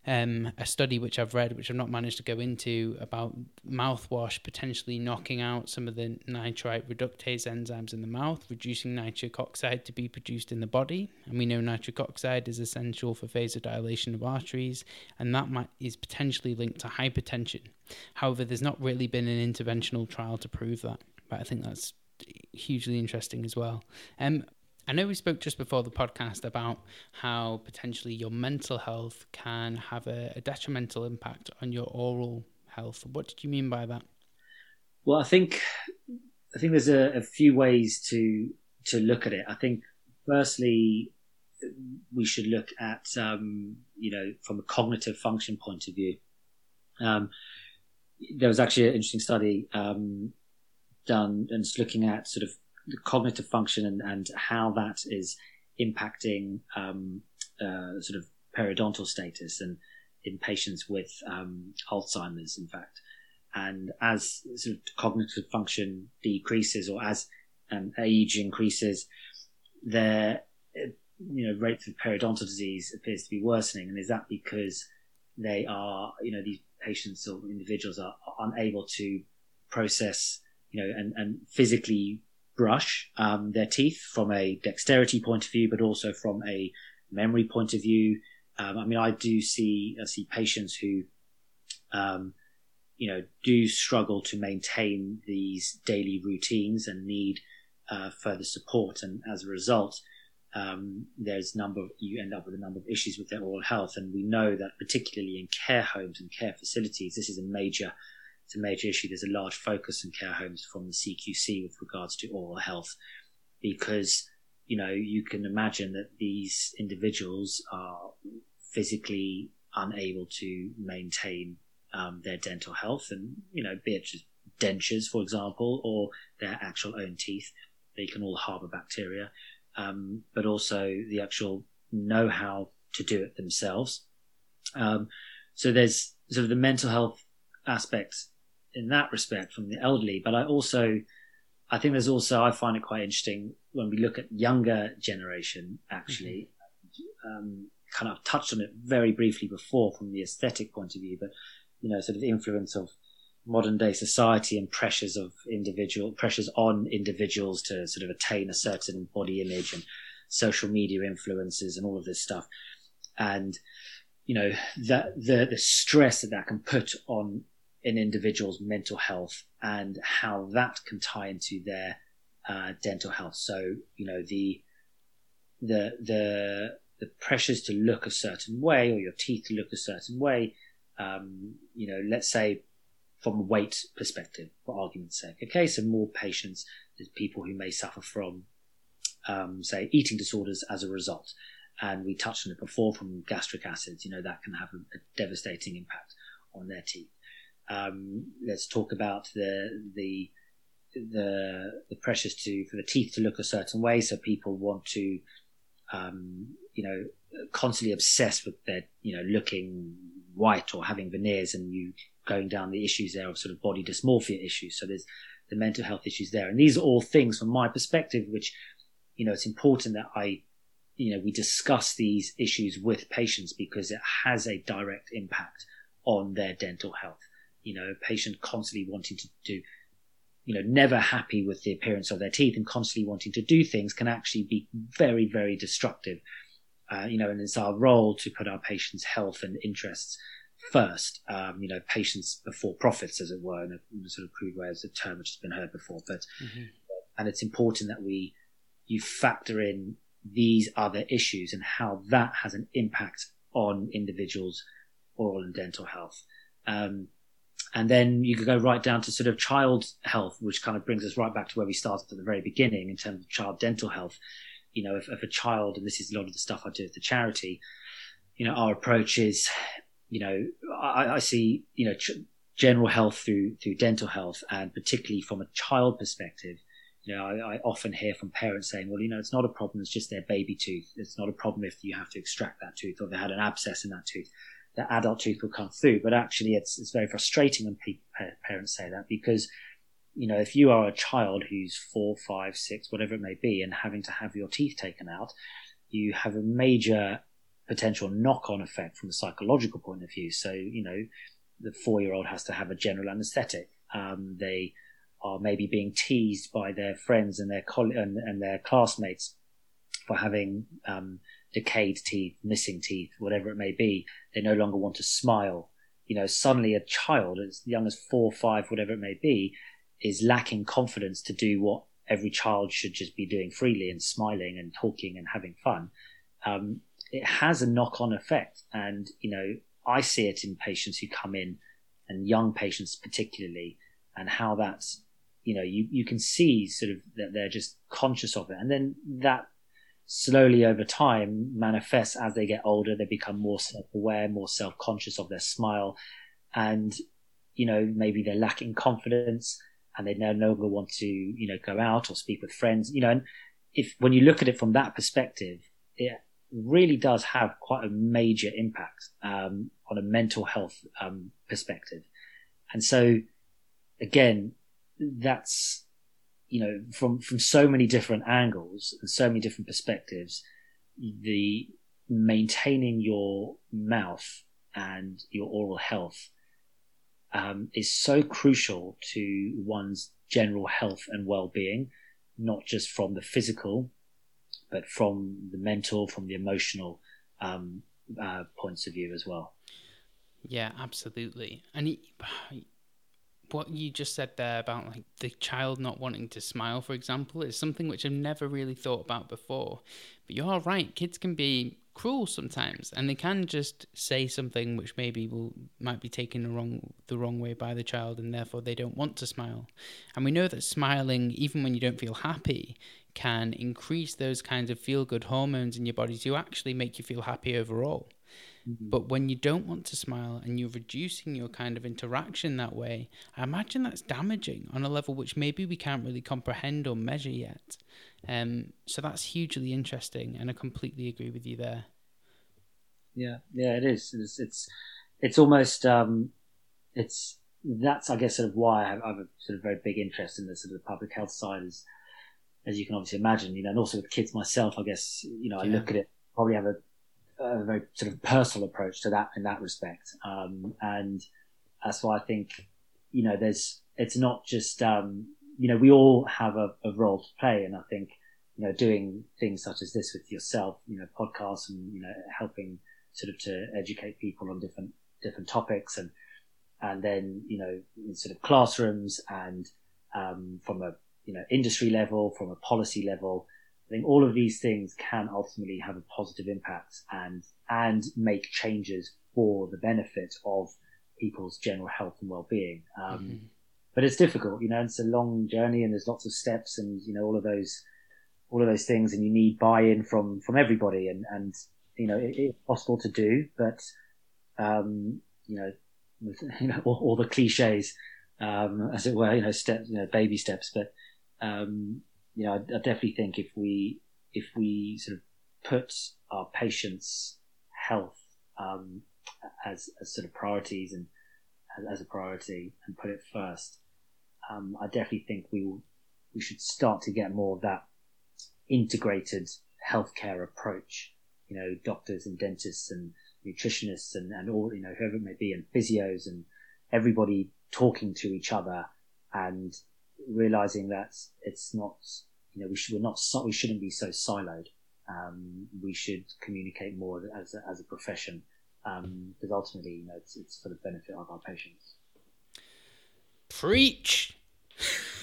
um, a study which I've read, which I've not managed to go into, about mouthwash potentially knocking out some of the nitrite reductase enzymes in the mouth, reducing nitric oxide to be produced in the body. And we know nitric oxide is essential for vasodilation of arteries, and that might, is potentially linked to hypertension. However, there's not really been an interventional trial to prove that, but I think that's hugely interesting as well. Um, I know we spoke just before the podcast about how potentially your mental health can have a, a detrimental impact on your oral health. What did you mean by that? Well, I think I think there's a, a few ways to to look at it. I think firstly we should look at um, you know from a cognitive function point of view. Um, there was actually an interesting study um, done and it's looking at sort of the cognitive function and, and how that is impacting um, uh, sort of periodontal status and in patients with um, Alzheimer's, in fact. And as sort of cognitive function decreases or as um, age increases, their you know rate of periodontal disease appears to be worsening. And is that because they are you know these patients or individuals are, are unable to process you know and, and physically brush um, their teeth from a dexterity point of view, but also from a memory point of view. Um, I mean, I do see I see patients who, um, you know, do struggle to maintain these daily routines and need uh, further support, and as a result, um, there's number of, you end up with a number of issues with their oral health, and we know that particularly in care homes and care facilities, this is a major it's a major issue. There's a large focus in care homes from the CQC with regards to oral health because, you know, you can imagine that these individuals are physically unable to maintain um, their dental health and, you know, be it just dentures, for example, or their actual own teeth. They can all harbor bacteria, um, but also the actual know how to do it themselves. Um, so there's sort of the mental health aspects in that respect from the elderly, but I also, I think there's also, I find it quite interesting when we look at younger generation actually, mm-hmm. um, kind of touched on it very briefly before from the aesthetic point of view, but you know, sort of the influence of modern day society and pressures of individual pressures on individuals to sort of attain a certain body image and social media influences and all of this stuff and you know that the the stress that that can put on an individual's mental health and how that can tie into their uh, dental health so you know the the the the pressures to look a certain way or your teeth to look a certain way um, you know let's say from a weight perspective, for argument's sake. Okay, so more patients, there's people who may suffer from, um, say, eating disorders as a result. And we touched on it before from gastric acids, you know, that can have a, a devastating impact on their teeth. Um, let's talk about the, the, the, the pressures to, for the teeth to look a certain way. So people want to, um, you know, constantly obsessed with their, you know, looking white or having veneers and you going down the issues there of sort of body dysmorphia issues. So there's the mental health issues there. And these are all things from my perspective, which, you know, it's important that I, you know, we discuss these issues with patients because it has a direct impact on their dental health. You know, a patient constantly wanting to do, you know, never happy with the appearance of their teeth and constantly wanting to do things can actually be very, very destructive. Uh, you know, and it's our role to put our patients' health and interests first, um, you know, patients before profits, as it were, in a, in a, sort of crude way, as a term which has been heard before. But mm-hmm. and it's important that we you factor in these other issues and how that has an impact on individuals' oral and dental health. Um, and then you could go right down to sort of child health, which kind of brings us right back to where we started at the very beginning in terms of child dental health. You know, if, if a child, and this is a lot of the stuff I do at the charity, you know, our approach is you know, I, I see, you know, ch- general health through through dental health, and particularly from a child perspective. You know, I, I, often hear from parents saying, "Well, you know, it's not a problem; it's just their baby tooth. It's not a problem if you have to extract that tooth or they had an abscess in that tooth. The adult tooth will come through." But actually, it's it's very frustrating when parents say that because, you know, if you are a child who's four, five, six, whatever it may be, and having to have your teeth taken out, you have a major potential knock-on effect from a psychological point of view. So, you know, the four-year-old has to have a general anesthetic. Um, they are maybe being teased by their friends and their coll- and, and, their classmates for having um, decayed teeth, missing teeth, whatever it may be. They no longer want to smile. You know, suddenly a child as young as four, five, whatever it may be, is lacking confidence to do what every child should just be doing freely and smiling and talking and having fun. Um, it has a knock on effect. And, you know, I see it in patients who come in and young patients particularly and how that's, you know, you, you can see sort of that they're just conscious of it. And then that slowly over time manifests as they get older. They become more self aware, more self conscious of their smile. And, you know, maybe they're lacking confidence and they no longer want to, you know, go out or speak with friends, you know, and if, when you look at it from that perspective, it really does have quite a major impact um, on a mental health um, perspective. And so, again, that's you know from from so many different angles and so many different perspectives, the maintaining your mouth and your oral health um, is so crucial to one's general health and well-being, not just from the physical but from the mental, from the emotional um, uh, points of view as well. Yeah, absolutely. And what you just said there about like the child not wanting to smile, for example, is something which I've never really thought about before. But you're right, kids can be cruel sometimes, and they can just say something which maybe will might be taken the wrong the wrong way by the child, and therefore they don't want to smile. And we know that smiling, even when you don't feel happy, can increase those kinds of feel good hormones in your body to actually make you feel happy overall. Mm-hmm. But when you don't want to smile and you're reducing your kind of interaction that way, I imagine that's damaging on a level which maybe we can't really comprehend or measure yet. Um, so that's hugely interesting, and I completely agree with you there. Yeah, yeah, it is. It's it's, it's almost um, it's that's I guess sort of why I have, I have, a sort of very big interest in the sort of the public health side as as you can obviously imagine, you know, and also with kids myself, I guess, you know, I yeah. look at it, probably have a, a very sort of personal approach to that in that respect. Um, and that's why I think, you know, there's, it's not just, um, you know, we all have a, a, role to play. And I think, you know, doing things such as this with yourself, you know, podcasts and, you know, helping sort of to educate people on different, different topics and, and then, you know, in sort of classrooms and, um, from a, you know, industry level, from a policy level, I think all of these things can ultimately have a positive impact and and make changes for the benefit of people's general health and well-being. Um, mm-hmm. But it's difficult, you know. It's a long journey, and there's lots of steps, and you know all of those all of those things, and you need buy-in from from everybody, and and you know it, it's possible to do, but um, you know, with, you know all, all the cliches, um, as it were, you know, steps, you know, baby steps, but um, you know, I, I definitely think if we if we sort of put our patients' health um, as, as sort of priorities and as, a priority and put it first, um, I definitely think we will, we should start to get more of that integrated healthcare approach. You know, doctors and dentists and nutritionists and, and all, you know, whoever it may be and physios and everybody talking to each other and realizing that it's not, you know, we should, we're not, we shouldn't be so siloed. Um, we should communicate more as a, as a profession um, because ultimately, you know, it's, it's for the benefit of our patients. Preach.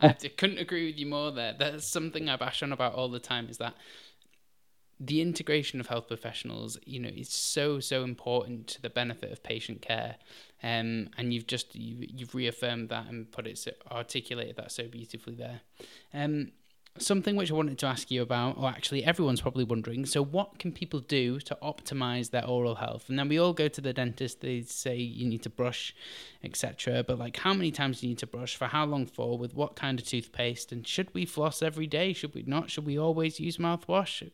I couldn't agree with you more there. That's something I bash on about all the time is that the integration of health professionals, you know, is so so important to the benefit of patient care, um, and you've just you, you've reaffirmed that and put it so, articulated that so beautifully there. Um, something which I wanted to ask you about, or actually everyone's probably wondering. So, what can people do to optimize their oral health? And then we all go to the dentist. They say you need to brush, etc. But like, how many times do you need to brush? For how long for? With what kind of toothpaste? And should we floss every day? Should we not? Should we always use mouthwash?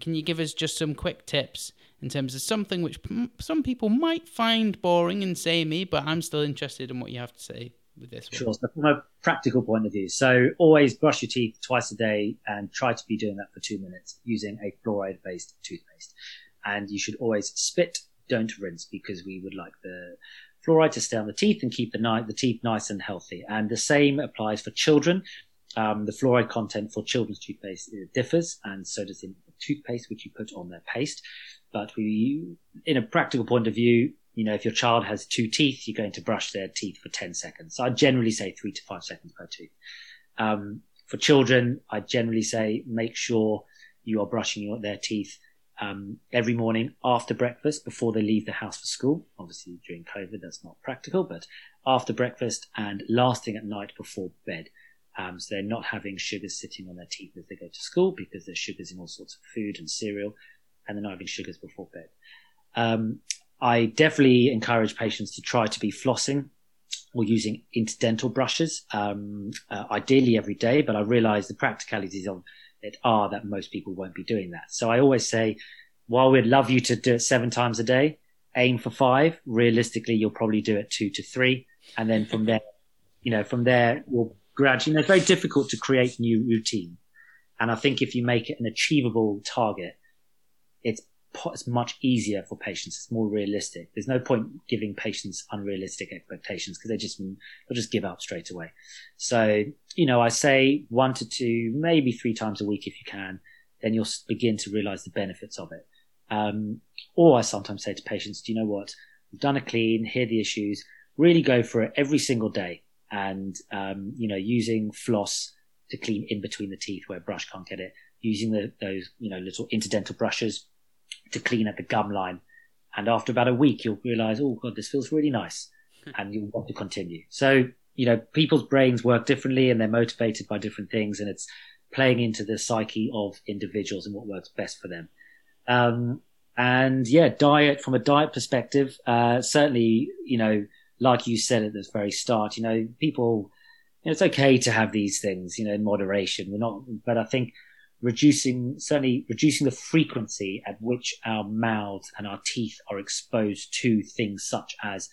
Can you give us just some quick tips in terms of something which some people might find boring and samey, but I'm still interested in what you have to say with this one? Sure. So from a practical point of view, so always brush your teeth twice a day and try to be doing that for two minutes using a fluoride based toothpaste. And you should always spit, don't rinse because we would like the fluoride to stay on the teeth and keep the, ni- the teeth nice and healthy. And the same applies for children. Um, the fluoride content for children's toothpaste differs, and so does the toothpaste which you put on their paste. But we, in a practical point of view, you know, if your child has two teeth, you're going to brush their teeth for 10 seconds. So I generally say three to five seconds per tooth. Um, for children, I generally say make sure you are brushing your, their teeth um, every morning after breakfast before they leave the house for school. Obviously, during COVID, that's not practical, but after breakfast and last thing at night before bed. Um, so they're not having sugars sitting on their teeth as they go to school because there's sugars in all sorts of food and cereal, and they're not having sugars before bed. Um, I definitely encourage patients to try to be flossing or using interdental brushes, um, uh, ideally every day. But I realize the practicalities of it are that most people won't be doing that. So I always say, while we'd love you to do it seven times a day, aim for five. Realistically, you'll probably do it two to three. And then from there, you know, from there, we'll gradually, you know, it's very difficult to create new routine. And I think if you make it an achievable target, it's it's much easier for patients. It's more realistic. There's no point giving patients unrealistic expectations because they just they'll just give up straight away. So you know, I say one to two, maybe three times a week if you can. Then you'll begin to realize the benefits of it. Um, or I sometimes say to patients, "Do you know what? We've done a clean. Here are the issues. Really go for it every single day, and um, you know, using floss to clean in between the teeth where brush can't get it." Using the, those, you know, little interdental brushes to clean at the gum line. And after about a week, you'll realize, oh God, this feels really nice. And you'll want to continue. So, you know, people's brains work differently and they're motivated by different things and it's playing into the psyche of individuals and what works best for them. Um, and yeah, diet from a diet perspective, uh, certainly, you know, like you said at the very start, you know, people, you know, it's okay to have these things, you know, in moderation. We're not, but I think reducing certainly reducing the frequency at which our mouths and our teeth are exposed to things such as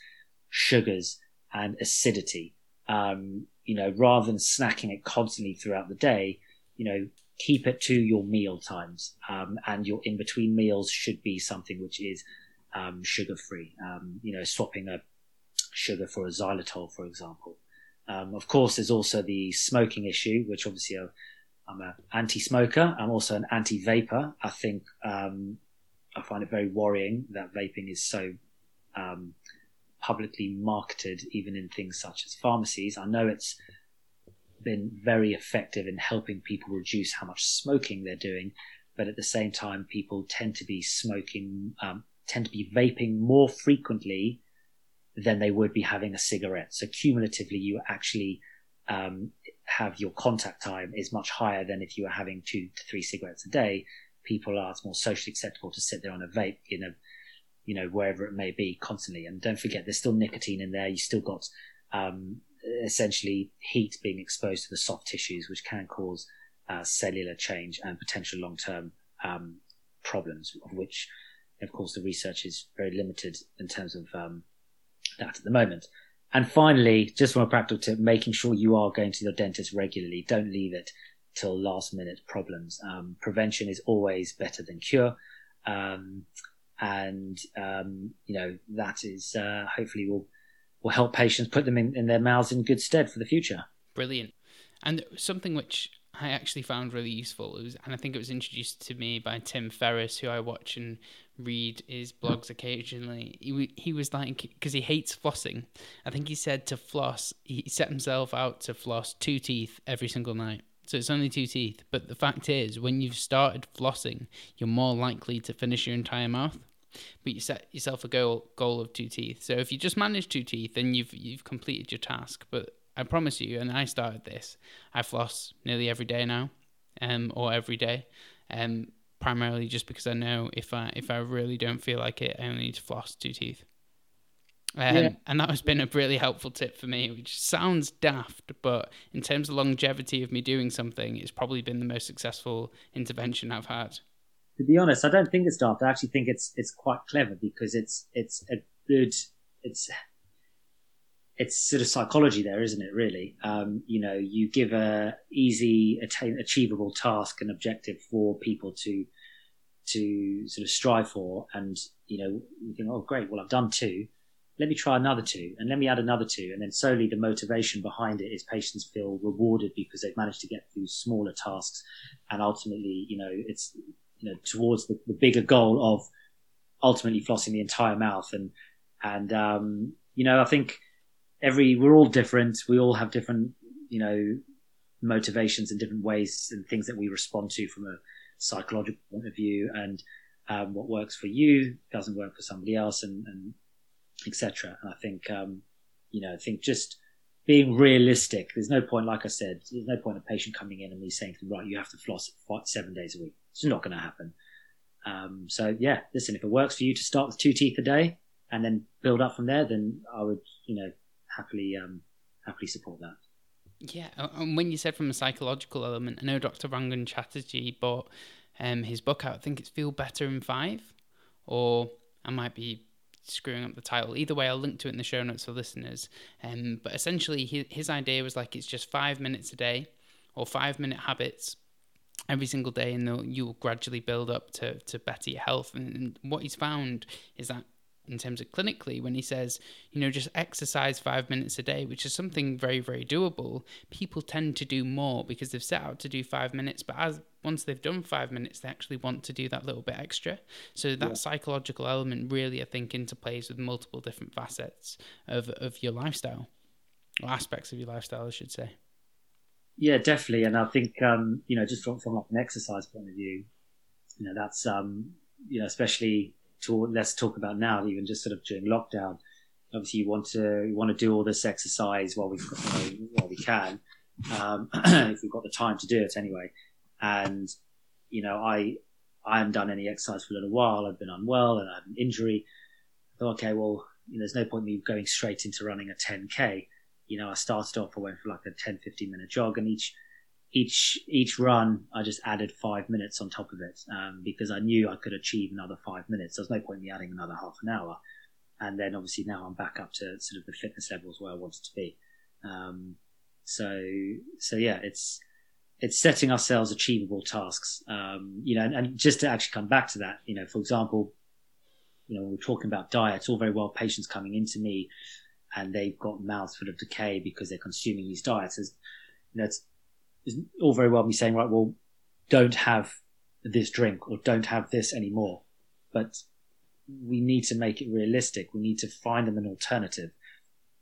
sugars and acidity. Um, you know, rather than snacking it constantly throughout the day, you know, keep it to your meal times, um, and your in between meals should be something which is um, sugar free. Um, you know, swapping a sugar for a xylitol, for example. Um, of course, there's also the smoking issue, which obviously uh, I'm an anti-smoker. I'm also an anti-vapor. I think um, I find it very worrying that vaping is so um, publicly marketed, even in things such as pharmacies. I know it's been very effective in helping people reduce how much smoking they're doing, but at the same time, people tend to be smoking, um, tend to be vaping more frequently than they would be having a cigarette. So cumulatively, you actually um, have your contact time is much higher than if you were having two to three cigarettes a day. People are it's more socially acceptable to sit there on a vape in a, you know, wherever it may be constantly. And don't forget, there's still nicotine in there. You still got um, essentially heat being exposed to the soft tissues, which can cause uh, cellular change and potential long-term um, problems, of which, of course, the research is very limited in terms of um, that at the moment. And finally, just from a practical tip, making sure you are going to your dentist regularly. Don't leave it till last minute problems. Um, prevention is always better than cure. Um, and, um, you know, that is, uh, hopefully will, will help patients put them in, in their mouths in good stead for the future. Brilliant. And something which I actually found really useful was, and I think it was introduced to me by Tim Ferriss, who I watch and read his blogs occasionally. He, he was like, because he hates flossing. I think he said to floss, he set himself out to floss two teeth every single night. So it's only two teeth. But the fact is, when you've started flossing, you're more likely to finish your entire mouth. But you set yourself a goal goal of two teeth. So if you just manage two teeth, then you've you've completed your task. But I promise you, and I started this, I floss nearly every day now, um, or every day. Um, primarily just because I know if I if I really don't feel like it, I only need to floss two teeth. Um, yeah. And that has been a really helpful tip for me, which sounds daft, but in terms of longevity of me doing something, it's probably been the most successful intervention I've had. To be honest, I don't think it's daft. I actually think it's it's quite clever because it's it's a good it's it's sort of psychology there, isn't it? Really, um, you know, you give a easy, attain, achievable task and objective for people to to sort of strive for, and you know, you think, oh, great, well, I've done two. Let me try another two, and let me add another two, and then solely the motivation behind it is patients feel rewarded because they've managed to get through smaller tasks, and ultimately, you know, it's you know towards the, the bigger goal of ultimately flossing the entire mouth, and and um, you know, I think every we're all different. We all have different, you know, motivations and different ways and things that we respond to from a psychological point of view. And um, what works for you doesn't work for somebody else, and, and etc. And I think, um, you know, I think just being realistic. There's no point, like I said, there's no point a patient coming in and me saying to them, right, you have to floss seven days a week. It's not going to happen. Um, so yeah, listen, if it works for you to start with two teeth a day and then build up from there, then I would, you know, happily um, happily support that. Yeah, and when you said from a psychological element, I know Dr. Rangan Chatterjee bought um, his book out. I think it's Feel Better in Five, or I might be screwing up the title. Either way, I'll link to it in the show notes for listeners. Um, but essentially, his, his idea was like it's just five minutes a day, or five minute habits every single day, and you'll gradually build up to, to better your health. And what he's found is that in terms of clinically when he says you know just exercise five minutes a day which is something very very doable people tend to do more because they've set out to do five minutes but as once they've done five minutes they actually want to do that little bit extra. So that yeah. psychological element really i think interplays with multiple different facets of, of your lifestyle or aspects of your lifestyle i should say. Yeah definitely. And i think um, you know just from, from like an exercise point of view you know that's um, you know especially to let's talk about now, even just sort of during lockdown. Obviously, you want to you want to do all this exercise while we while we can, um, if we've got the time to do it anyway. And you know, I I haven't done any exercise for a little while. I've been unwell and I had an injury. I thought, okay, well, you know, there's no point me going straight into running a 10k. You know, I started off. I went for like a 10, 15 minute jog, and each each each run, I just added five minutes on top of it um, because I knew I could achieve another five minutes. There's no point in me adding another half an hour. And then obviously now I'm back up to sort of the fitness levels where I wanted to be. Um, so so yeah, it's it's setting ourselves achievable tasks. Um, you know, and, and, just to actually come back to that, you know, for example, you know, when we're talking about diet. It's all very well patients coming into me and they've got mouths full of decay because they're consuming these diets. It's, you know, it's, it's all very well me saying, right, well, don't have this drink or don't have this anymore. But we need to make it realistic. We need to find them an alternative.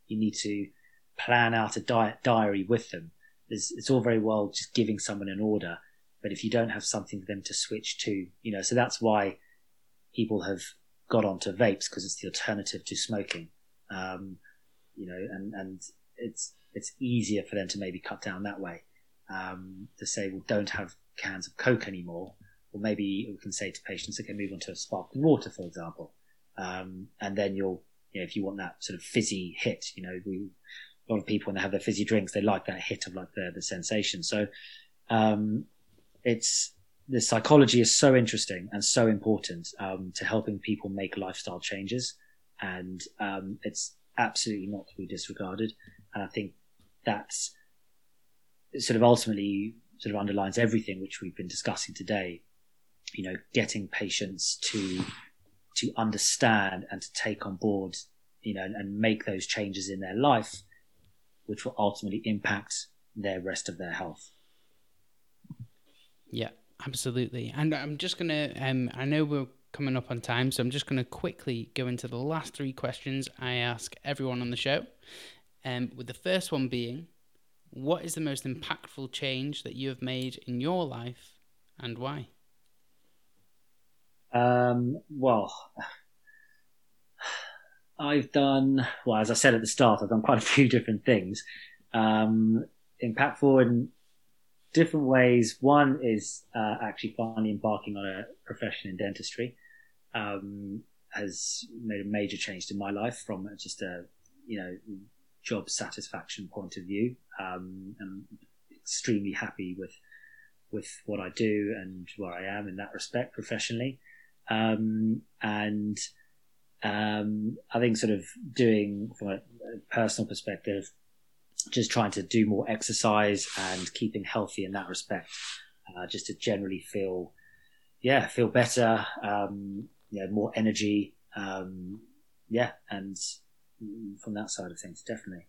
You need to plan out a diet diary with them. It's, it's all very well just giving someone an order, but if you don't have something for them to switch to, you know, so that's why people have got onto vapes because it's the alternative to smoking. Um, you know, and, and it's, it's easier for them to maybe cut down that way. Um, to say, well, don't have cans of Coke anymore. Or maybe we can say to patients, okay, move on to a sparkling water, for example. Um, and then you'll, you know, if you want that sort of fizzy hit, you know, we, a lot of people when they have their fizzy drinks, they like that hit of like the, the sensation. So, um, it's, the psychology is so interesting and so important, um, to helping people make lifestyle changes. And, um, it's absolutely not to be disregarded. And I think that's sort of ultimately sort of underlines everything which we've been discussing today. You know, getting patients to to understand and to take on board, you know, and, and make those changes in their life, which will ultimately impact their rest of their health. Yeah, absolutely. And I'm just gonna, um, I know we're coming up on time, so I'm just gonna quickly go into the last three questions I ask everyone on the show. Um, with the first one being, what is the most impactful change that you have made in your life and why? Um, well, I've done, well, as I said at the start, I've done quite a few different things. Um, impactful in different ways. One is uh, actually finally embarking on a profession in dentistry. Um, has made a major change to my life from just a, you know, job satisfaction point of view. Um, I'm extremely happy with with what I do and where I am in that respect professionally. Um, and um, I think sort of doing from a, personal perspective, just trying to do more exercise and keeping healthy in that respect, uh, just to generally feel, yeah, feel better, um, more energy, um, yeah, and from that side of things, definitely.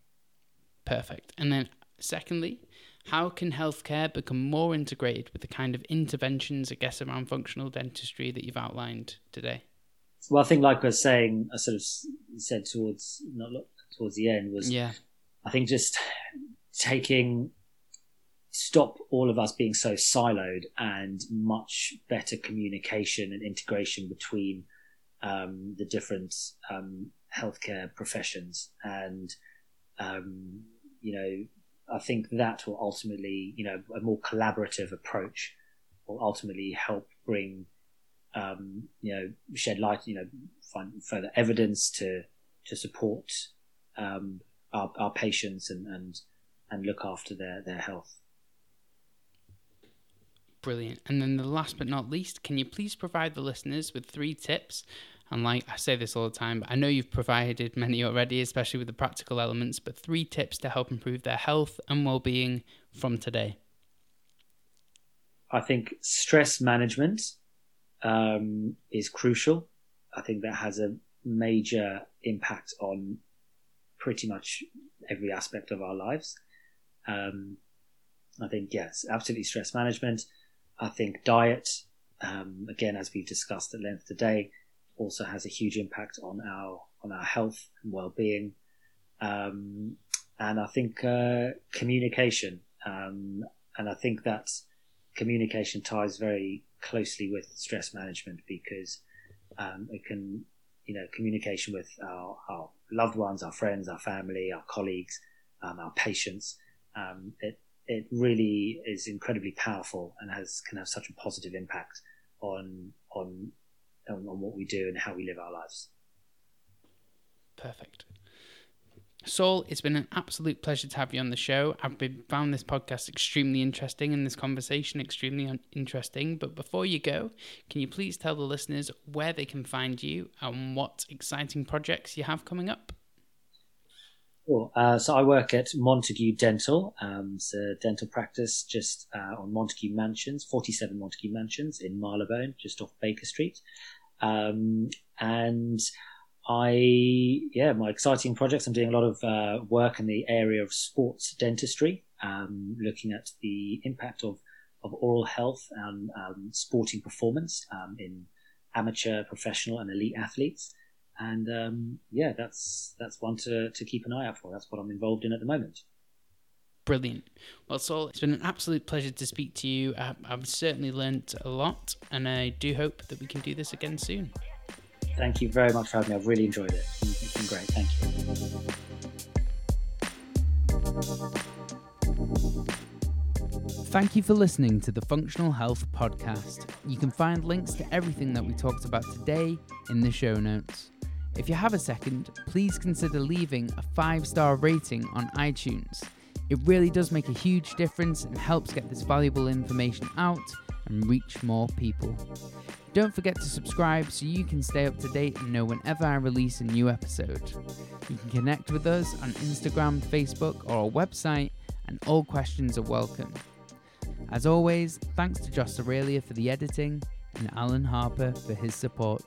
Perfect. And then, secondly, how can healthcare become more integrated with the kind of interventions, I guess, around functional dentistry that you've outlined today? Well, I think, like I was saying, I sort of said towards not towards the end was, yeah, I think just taking stop all of us being so siloed and much better communication and integration between um, the different um, healthcare professions and um, you know I think that will ultimately you know a more collaborative approach will ultimately help bring um, you know shed light you know find further evidence to to support um, our, our patients and, and and look after their their health. Brilliant. And then the last but not least, can you please provide the listeners with three tips and like I say this all the time, but I know you've provided many already, especially with the practical elements, but three tips to help improve their health and well being from today. I think stress management um, is crucial. I think that has a major impact on pretty much every aspect of our lives. Um, I think, yes, absolutely stress management. I think diet, um, again, as we've discussed at length today, also has a huge impact on our on our health and well-being. Um, and I think uh, communication, um, and I think that communication ties very closely with stress management because um, it can, you know, communication with our, our, loved ones, our friends, our family, our colleagues, um, our patients. Um, it it really is incredibly powerful and has can have such a positive impact on on on, on what we do and how we live our lives. Perfect. Saul, it's been an absolute pleasure to have you on the show. I've been, found this podcast extremely interesting and this conversation extremely un- interesting. But before you go, can you please tell the listeners where they can find you and what exciting projects you have coming up? Cool. Uh, so I work at Montagu Dental. Um, it's a dental practice just uh, on Montagu Mansions, 47 Montagu Mansions in Marylebone, just off Baker Street. Um, and I, yeah, my exciting projects. I'm doing a lot of uh, work in the area of sports dentistry, um, looking at the impact of, of oral health and um, sporting performance um, in amateur, professional, and elite athletes and um, yeah, that's that's one to to keep an eye out for. That's what I'm involved in at the moment. Brilliant. Well, Saul, it's been an absolute pleasure to speak to you. I, I've certainly learned a lot, and I do hope that we can do this again soon. Thank you very much for having me. I've really enjoyed it. It's been great. Thank you. Thank you for listening to the Functional Health Podcast. You can find links to everything that we talked about today in the show notes. If you have a second, please consider leaving a five star rating on iTunes. It really does make a huge difference and helps get this valuable information out and reach more people. Don't forget to subscribe so you can stay up to date and know whenever I release a new episode. You can connect with us on Instagram, Facebook, or our website, and all questions are welcome. As always, thanks to Josh Aurelia for the editing and Alan Harper for his support.